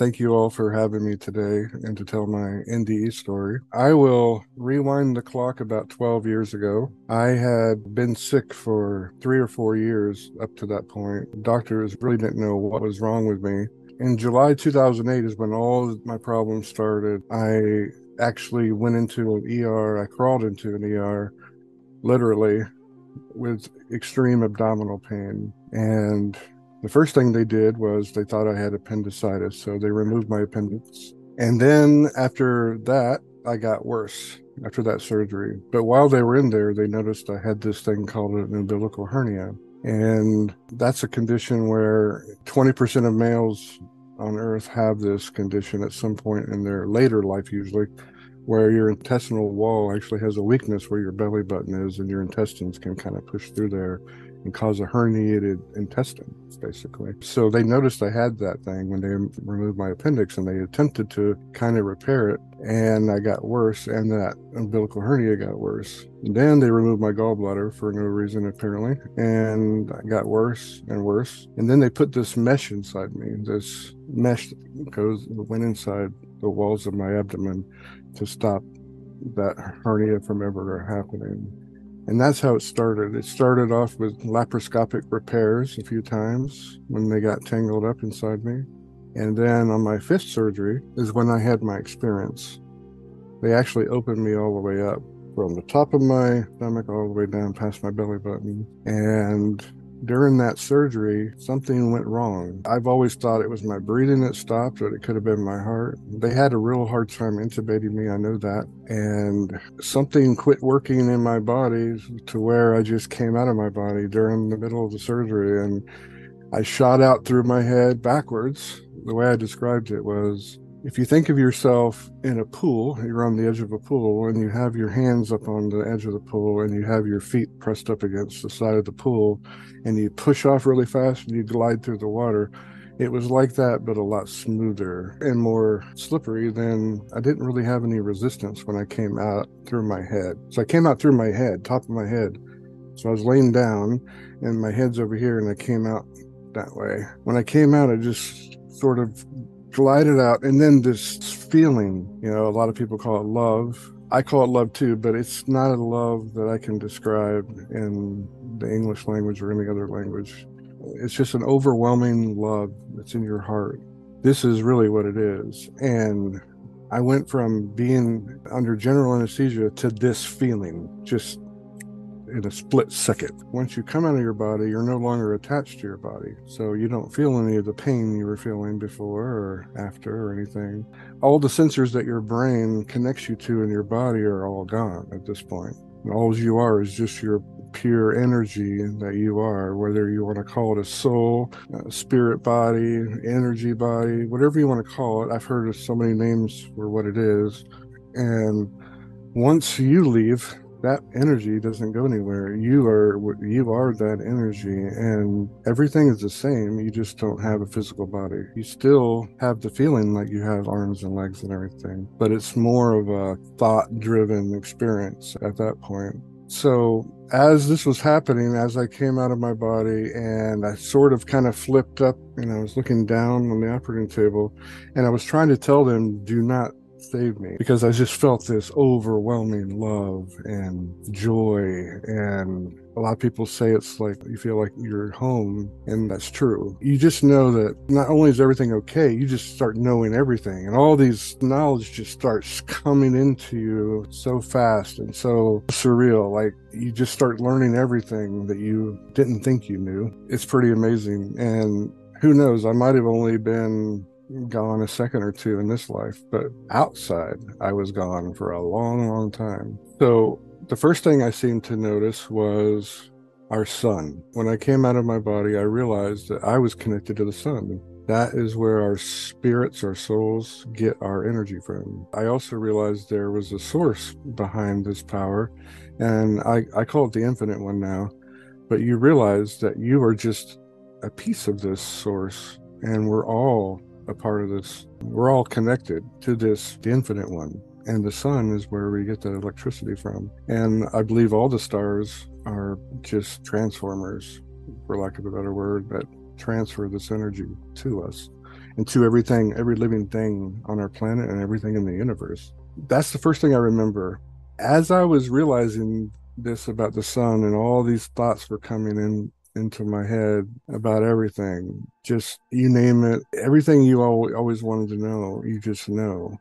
Thank you all for having me today and to tell my NDE story. I will rewind the clock about 12 years ago. I had been sick for three or four years up to that point. Doctors really didn't know what was wrong with me. In July 2008 is when all my problems started. I actually went into an ER. I crawled into an ER, literally, with extreme abdominal pain. And the first thing they did was they thought I had appendicitis, so they removed my appendix. And then after that, I got worse after that surgery. But while they were in there, they noticed I had this thing called an umbilical hernia. And that's a condition where 20% of males on earth have this condition at some point in their later life, usually, where your intestinal wall actually has a weakness where your belly button is and your intestines can kind of push through there and cause a herniated intestine, basically. So they noticed I had that thing when they removed my appendix and they attempted to kind of repair it. And I got worse, and that umbilical hernia got worse. Then they removed my gallbladder for no reason, apparently. And I got worse and worse. And then they put this mesh inside me, this mesh goes, went inside the walls of my abdomen to stop that hernia from ever happening. And that's how it started. It started off with laparoscopic repairs a few times when they got tangled up inside me. And then on my fifth surgery is when I had my experience. They actually opened me all the way up from the top of my stomach all the way down past my belly button. And during that surgery, something went wrong. I've always thought it was my breathing that stopped, but it could have been my heart. They had a real hard time intubating me, I know that. And something quit working in my body to where I just came out of my body during the middle of the surgery. And I shot out through my head backwards. The way I described it was if you think of yourself in a pool, you're on the edge of a pool and you have your hands up on the edge of the pool and you have your feet pressed up against the side of the pool and you push off really fast and you glide through the water. It was like that, but a lot smoother and more slippery than I didn't really have any resistance when I came out through my head. So I came out through my head, top of my head. So I was laying down and my head's over here and I came out that way. When I came out, I just sort of glided out. And then this feeling you know a lot of people call it love. I call it love too but it's not a love that i can describe in the english language or any other language. It's just an overwhelming love that's in your heart. This is really what it is. And i went from being under general anesthesia to this feeling just in a split second. Once you come out of your body, you're no longer attached to your body. So you don't feel any of the pain you were feeling before or after or anything. All the sensors that your brain connects you to in your body are all gone at this point. And all you are is just your pure energy that you are, whether you want to call it a soul, a spirit body, energy body, whatever you want to call it. I've heard of so many names for what it is. And once you leave that energy doesn't go anywhere. You are you are that energy and everything is the same. You just don't have a physical body. You still have the feeling like you have arms and legs and everything but it's more of a thought driven experience at that point. So as this was happening as i came out of my body and i sort of kind of flipped up and i was looking down on the operating table and i was trying to tell them do not saved me because I just felt this overwhelming love and joy. And a lot of people say it's like you feel like you're home, and that's true. You just know that not only is everything okay, you just start knowing everything, and all these knowledge just starts coming into you so fast and so surreal. Like you just start learning everything that you didn't think you knew. It's pretty amazing. And who knows, I might have only been gone a second or two in this life, but outside, I was gone for a long, long time. So the first thing I seemed to notice was our sun. When I came out of my body, I realized that I was connected to the sun. That is where our spirits, our souls get our energy from. I also realized there was a source behind this power, and I, I call it the infinite one now. But you realize that you are just a piece of this source, and we're all a part of this. We're all connected to this infinite one. And the sun is where we get the electricity from. And I believe all the stars are just transformers, for lack of a better word, that transfer this energy to us. and to everything, every living thing on our planet and everything in the universe. That's the first thing I remember. As I was realizing this about the sun and all these thoughts were coming in into my head about everything, just you name it, everything you always wanted to know, you just know.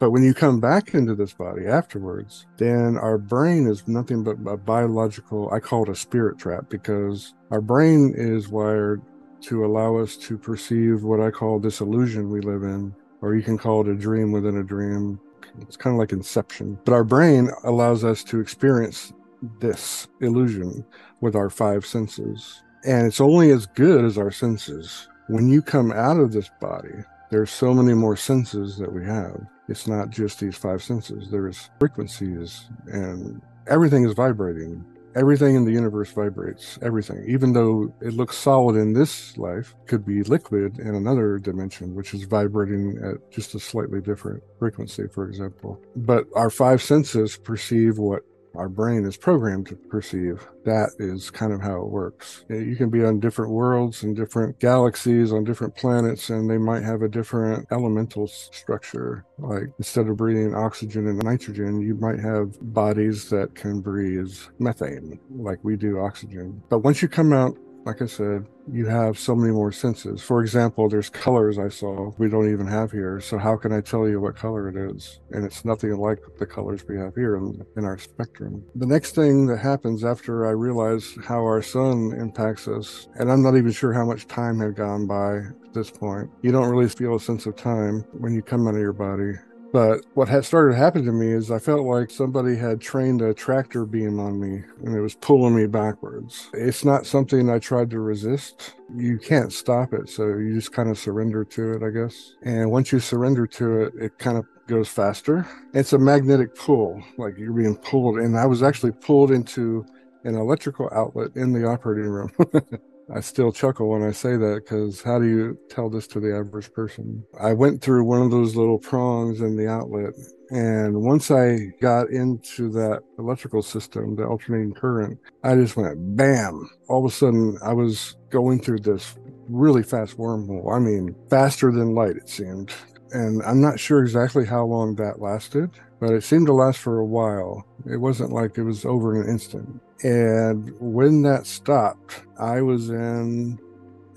But when you come back into this body afterwards, then our brain is nothing but a biological, I call it a spirit trap because our brain is wired to allow us to perceive what I call this illusion we live in, or you can call it a dream within a dream. It's kind of like inception. But our brain allows us to experience this illusion with our five senses. And it's only as good as our senses. When you come out of this body, there's so many more senses that we have. It's not just these five senses. There's frequencies and everything is vibrating. Everything in the universe vibrates. Everything, even though it looks solid in this life, could be liquid in another dimension, which is vibrating at just a slightly different frequency, for example. But our five senses perceive what our brain is programmed to perceive. That is kind of how it works. You can be on different worlds and different galaxies on different planets, and they might have a different elemental structure. Like instead of breathing oxygen and nitrogen, you might have bodies that can breathe methane, like we do oxygen. But once you come out like I said, you have so many more senses. For example, there's colors I saw we don't even have here. So how can I tell you what color it is? And it's nothing like the colors we have here in, in our spectrum. The next thing that happens after I realize how our sun impacts us, and I'm not even sure how much time had gone by at this point. You don't really feel a sense of time when you come out of your body. But what had started happening to me is I felt like somebody had trained a tractor beam on me and it was pulling me backwards. It's not something I tried to resist. You can't stop it. So you just kind of surrender to it, I guess. And once you surrender to it, it kind of goes faster. It's a magnetic pull, like you're being pulled. And I was actually pulled into an electrical outlet in the operating room. I still chuckle when I say that because how do you tell this to the average person? I went through one of those little prongs in the outlet. And once I got into that electrical system, the alternating current, I just went bam. All of a sudden, I was going through this really fast wormhole. I mean, faster than light, it seemed. And I'm not sure exactly how long that lasted, but it seemed to last for a while. It wasn't like it was over in an instant. And when that stopped, I was in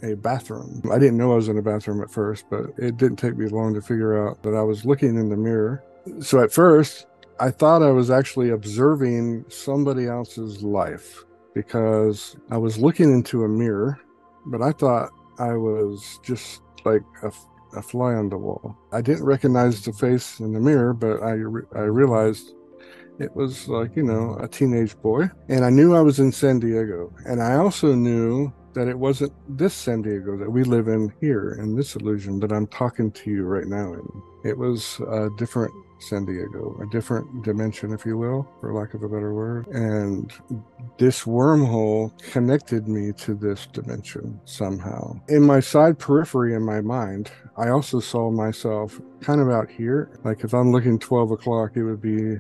a bathroom. I didn't know I was in a bathroom at first, but it didn't take me long to figure out that I was looking in the mirror. So at first, I thought I was actually observing somebody else's life because I was looking into a mirror, but I thought I was just like a, a fly on the wall. I didn't recognize the face in the mirror, but I, re- I realized it was like, you know, a teenage boy. And I knew I was in San Diego. And I also knew that it wasn't this San Diego that we live in here in this illusion that I'm talking to you right now in. It was a different San Diego, a different dimension, if you will, for lack of a better word. And this wormhole connected me to this dimension somehow. In my side periphery in my mind, I also saw myself kind of out here. Like if I'm looking 12 o'clock, it would be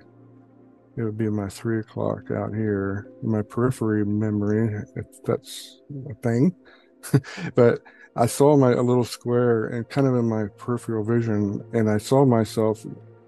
it would be my three o'clock out here. My periphery memory if that's a thing. But i saw my a little square and kind of in my peripheral vision and i saw myself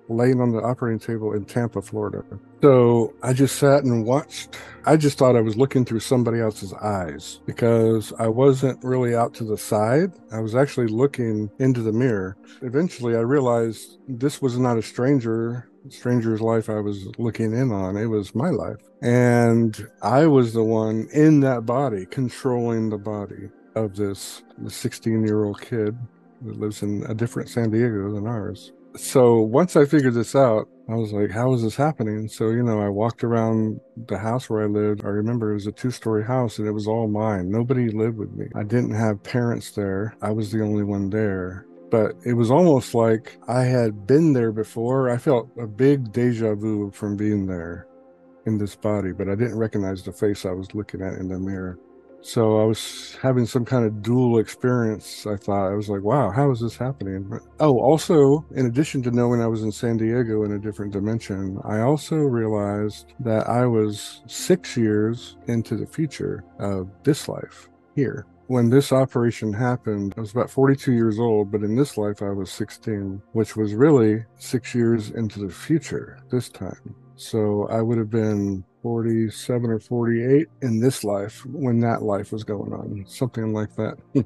laying on the operating table in tampa florida so i just sat and watched i just thought i was looking through somebody else's eyes because i wasn't really out to the side i was actually looking into the mirror eventually i realized this was not a stranger stranger's life I was looking in on. It was my life. And I was the one in that body, controlling the body of this 16 year old kid that lives in a different San Diego than ours. So once I figured this out, I was like, how is this happening? So, you know, I walked around the house where I lived. I remember it was a two story house and it was all mine. Nobody lived with me. I didn't have parents there. I was the only one there but it was almost like I had been there before. I felt a big deja vu from being there in this body, but I didn't recognize the face I was looking at in the mirror. So I was having some kind of dual experience. I thought I was like, "Wow, how is this happening?" Oh, also, in addition to knowing I was in San Diego in a different dimension, I also realized that I was six years into the future of this life here when this operation happened, I was about 42 years old, but in this life, I was 16, which was really six years into the future this time. So I would have been 47 or 48 in this life when that life was going on, something like that.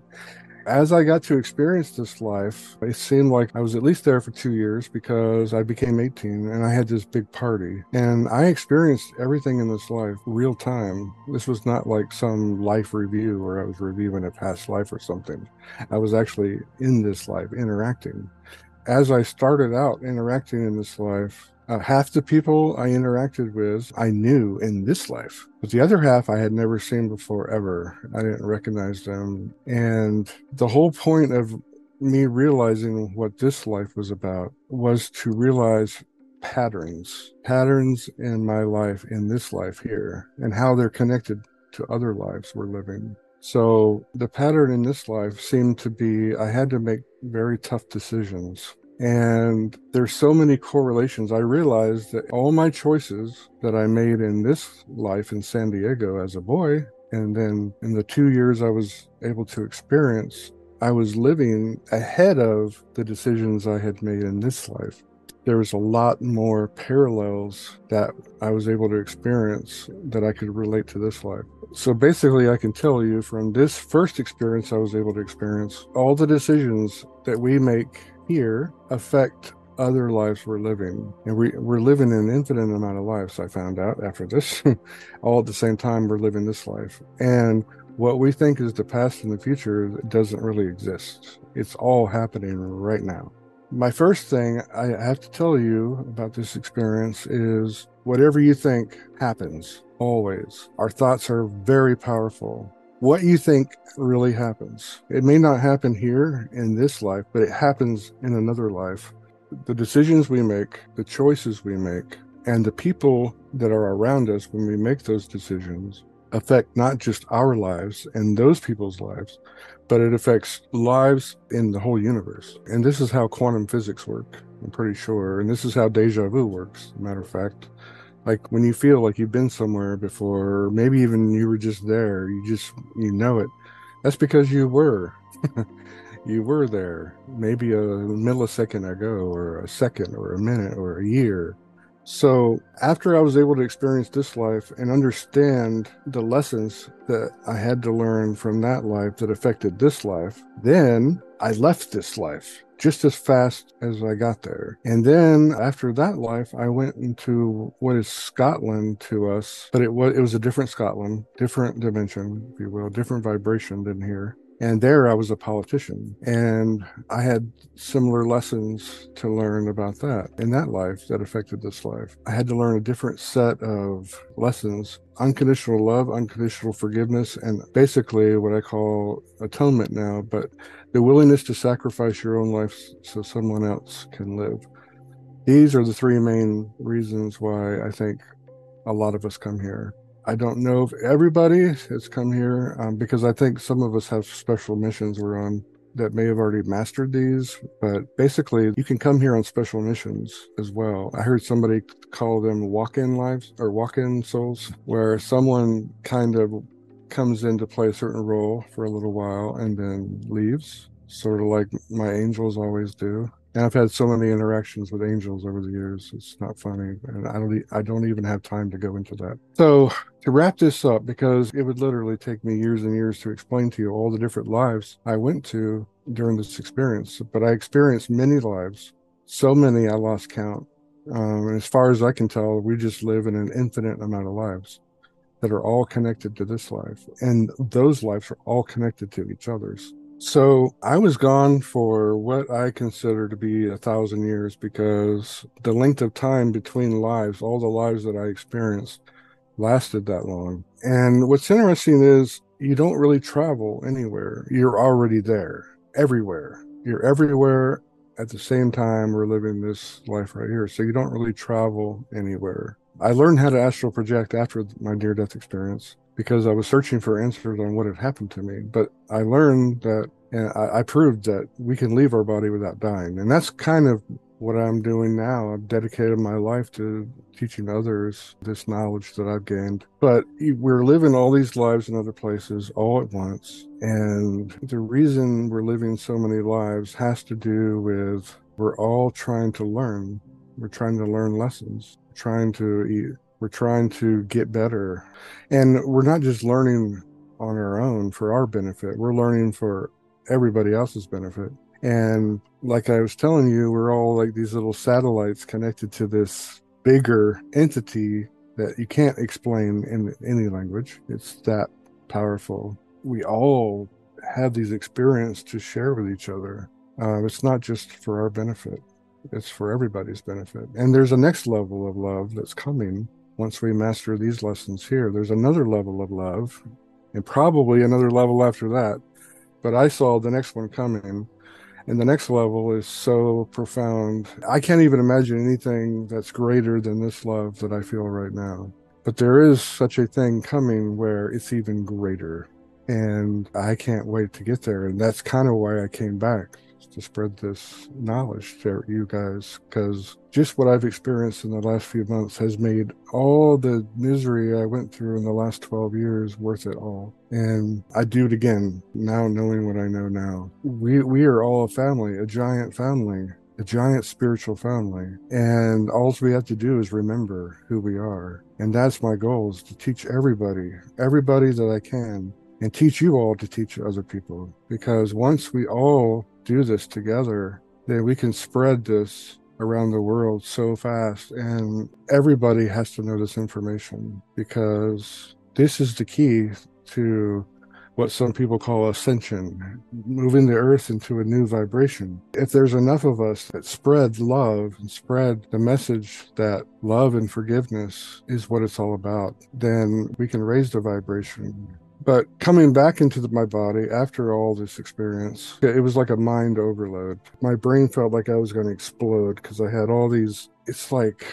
As I got to experience this life, it seemed like I was at least there for two years because I became 18 and I had this big party. And I experienced everything in this life real time. This was not like some life review where I was reviewing a past life or something. I was actually in this life interacting. As I started out interacting in this life, uh, half the people I interacted with, I knew in this life, but the other half I had never seen before ever. I didn't recognize them. And the whole point of me realizing what this life was about was to realize patterns, patterns in my life, in this life here, and how they're connected to other lives we're living. So the pattern in this life seemed to be I had to make very tough decisions and there's so many correlations. I realized that all my choices that I made in this life in San Diego as a boy, and then in the two years I was able to experience, I was living ahead of the decisions I had made in this life. There was a lot more parallels that I was able to experience that I could relate to this life. So basically, I can tell you from this first experience I was able to experience, all the decisions that we make here affect other lives we're living. And we, we're living an infinite amount of lives, I found out after this. All at the same time, we're living this life. And what we think is the past and the future doesn't really exist. It's all happening right now. My first thing I have to tell you about this experience is whatever you think happens, always. Our thoughts are very powerful what you think really happens. It may not happen here in this life, but it happens in another life. The decisions we make, the choices we make, and the people that are around us when we make those decisions affect not just our lives and those people's lives, but it affects lives in the whole universe. And this is how quantum physics work, I'm pretty sure. And this is how deja vu works, matter of fact like when you feel like you've been somewhere before or maybe even you were just there you just you know it. That's because you were. You were there maybe a millisecond ago or a second or a minute or a year so after i was able to experience this life and understand the lessons that i had to learn from that life that affected this life then i left this life just as fast as I got there. And then after that life, I went into what is Scotland to us, but it was it was a different Scotland, different dimension, if you will, different vibration than here. And there I was a politician. And I had similar lessons to learn about that in that life that affected this life. I had to learn a different set of lessons unconditional love, unconditional forgiveness, and basically what I call atonement now, but the willingness to sacrifice your own life so someone else can live. These are the three main reasons why I think a lot of us come here. I don't know if everybody has come here um, because I think some of us have special missions we're on that may have already mastered these, but basically you can come here on special missions as well. I heard somebody call them walk-in lives or walk-in souls, where someone kind of comes in to play a certain role for a little while and then leaves, sort of like my angels always do. And I've had so many interactions with angels over the years. It's not funny, and I don't. I don't even have time to go into that. So to wrap this up, because it would literally take me years and years to explain to you all the different lives I went to during this experience. But I experienced many lives, so many I lost count. Um, and as far as I can tell, we just live in an infinite amount of lives that are all connected to this life, and those lives are all connected to each other's. So I was gone for what I consider to be a thousand years because the length of time between lives, all the lives that I experienced, lasted that long. And what's interesting is you don't really travel anywhere. You're already there, everywhere. You're everywhere at the same time we're living this life right here. So you don't really travel anywhere. I learned how to astral project after my near death experience because I was searching for answers on what had happened to me. But I learned that, and I, I, proved that we can leave our body without dying. And that's kind of what I'm doing now. I've dedicated my life to teaching others this knowledge that I've gained. But we're living all these lives in other places all at once. And the reason we're living so many lives has to do with we're all trying to learn. We're trying to learn lessons, trying to. We're trying to get better. And we're not just learning on our own for our benefit. We're learning for everybody else's benefit. And like I was telling you, we're all like these little satellites connected to this bigger entity that you can't explain in any language. It's that powerful. We all have these experiences to share with each other. Uh, it's not just for our benefit, it's for everybody's benefit. And there's a next level of love that's coming once we master these lessons here. There's another level of love, and probably another level after that. But I saw the next one coming and the next level is so profound. I can't even imagine anything that's greater than this love that I feel right now. But there is such a thing coming where it's even greater. And I can't wait to get there. And that's kind of why I came back to spread this knowledge to you guys because just what I've experienced in the last few months has made all the misery I went through in the last 12 years worth it all. And I do it again now, knowing what I know now. We, we are all a family, a giant family a giant spiritual family. And all we have to do is remember who we are. And that's my goal is to teach everybody, everybody that I can, and teach you all to teach other people. Because once we all do this together, then we can spread this around the world so fast. And everybody has to know this information because this is the key to what some people call ascension, moving the earth into a new vibration. If there's enough of us that spread love and spread the message that love and forgiveness is what it's all about, then we can raise the vibration but coming back into the, my body after all this experience, it was like a mind overload. My brain felt like I was going to explode because I had all these. It's like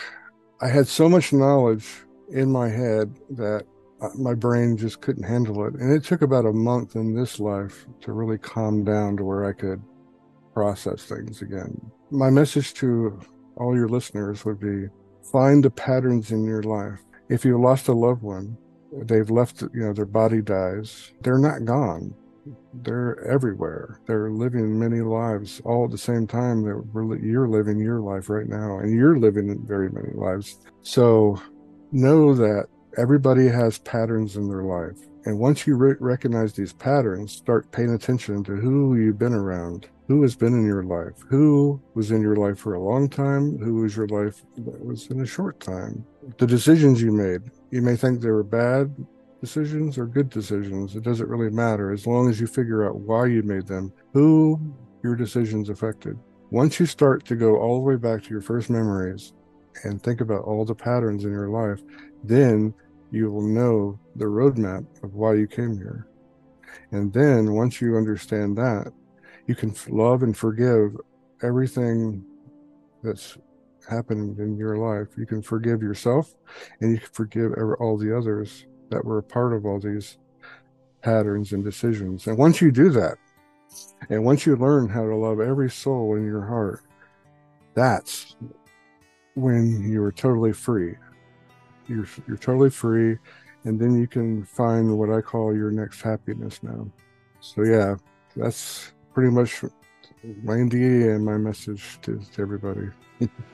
I had so much knowledge in my head that uh, my brain just couldn't handle it. And it took about a month in this life to really calm down to where I could process things again. My message to all your listeners would be find the patterns in your life. If you lost a loved one, they've left you know their body dies. They're not gone. They're everywhere. They're living many lives all at the same time that you're living your life right now and you're living very many lives. So know that everybody has patterns in their life and once you re- recognize these patterns start paying attention to who you've been around who has been in your life who was in your life for a long time who was your life that was in a short time the decisions you made you may think they were bad decisions or good decisions. It doesn't really matter as long as you figure out why you made them, who your decisions affected. Once you start to go all the way back to your first memories and think about all the patterns in your life, then you will know the roadmap of why you came here. And then once you understand that, you can love and forgive everything that's happened in your life. You can forgive yourself and you can forgive all the others that were a part of all these patterns and decisions. And once you do that, and once you learn how to love every soul in your heart, that's when you are totally free. You're, you're totally free. And then you can find what I call your next happiness now. So, yeah, that's pretty much my NDE and my message to, to everybody.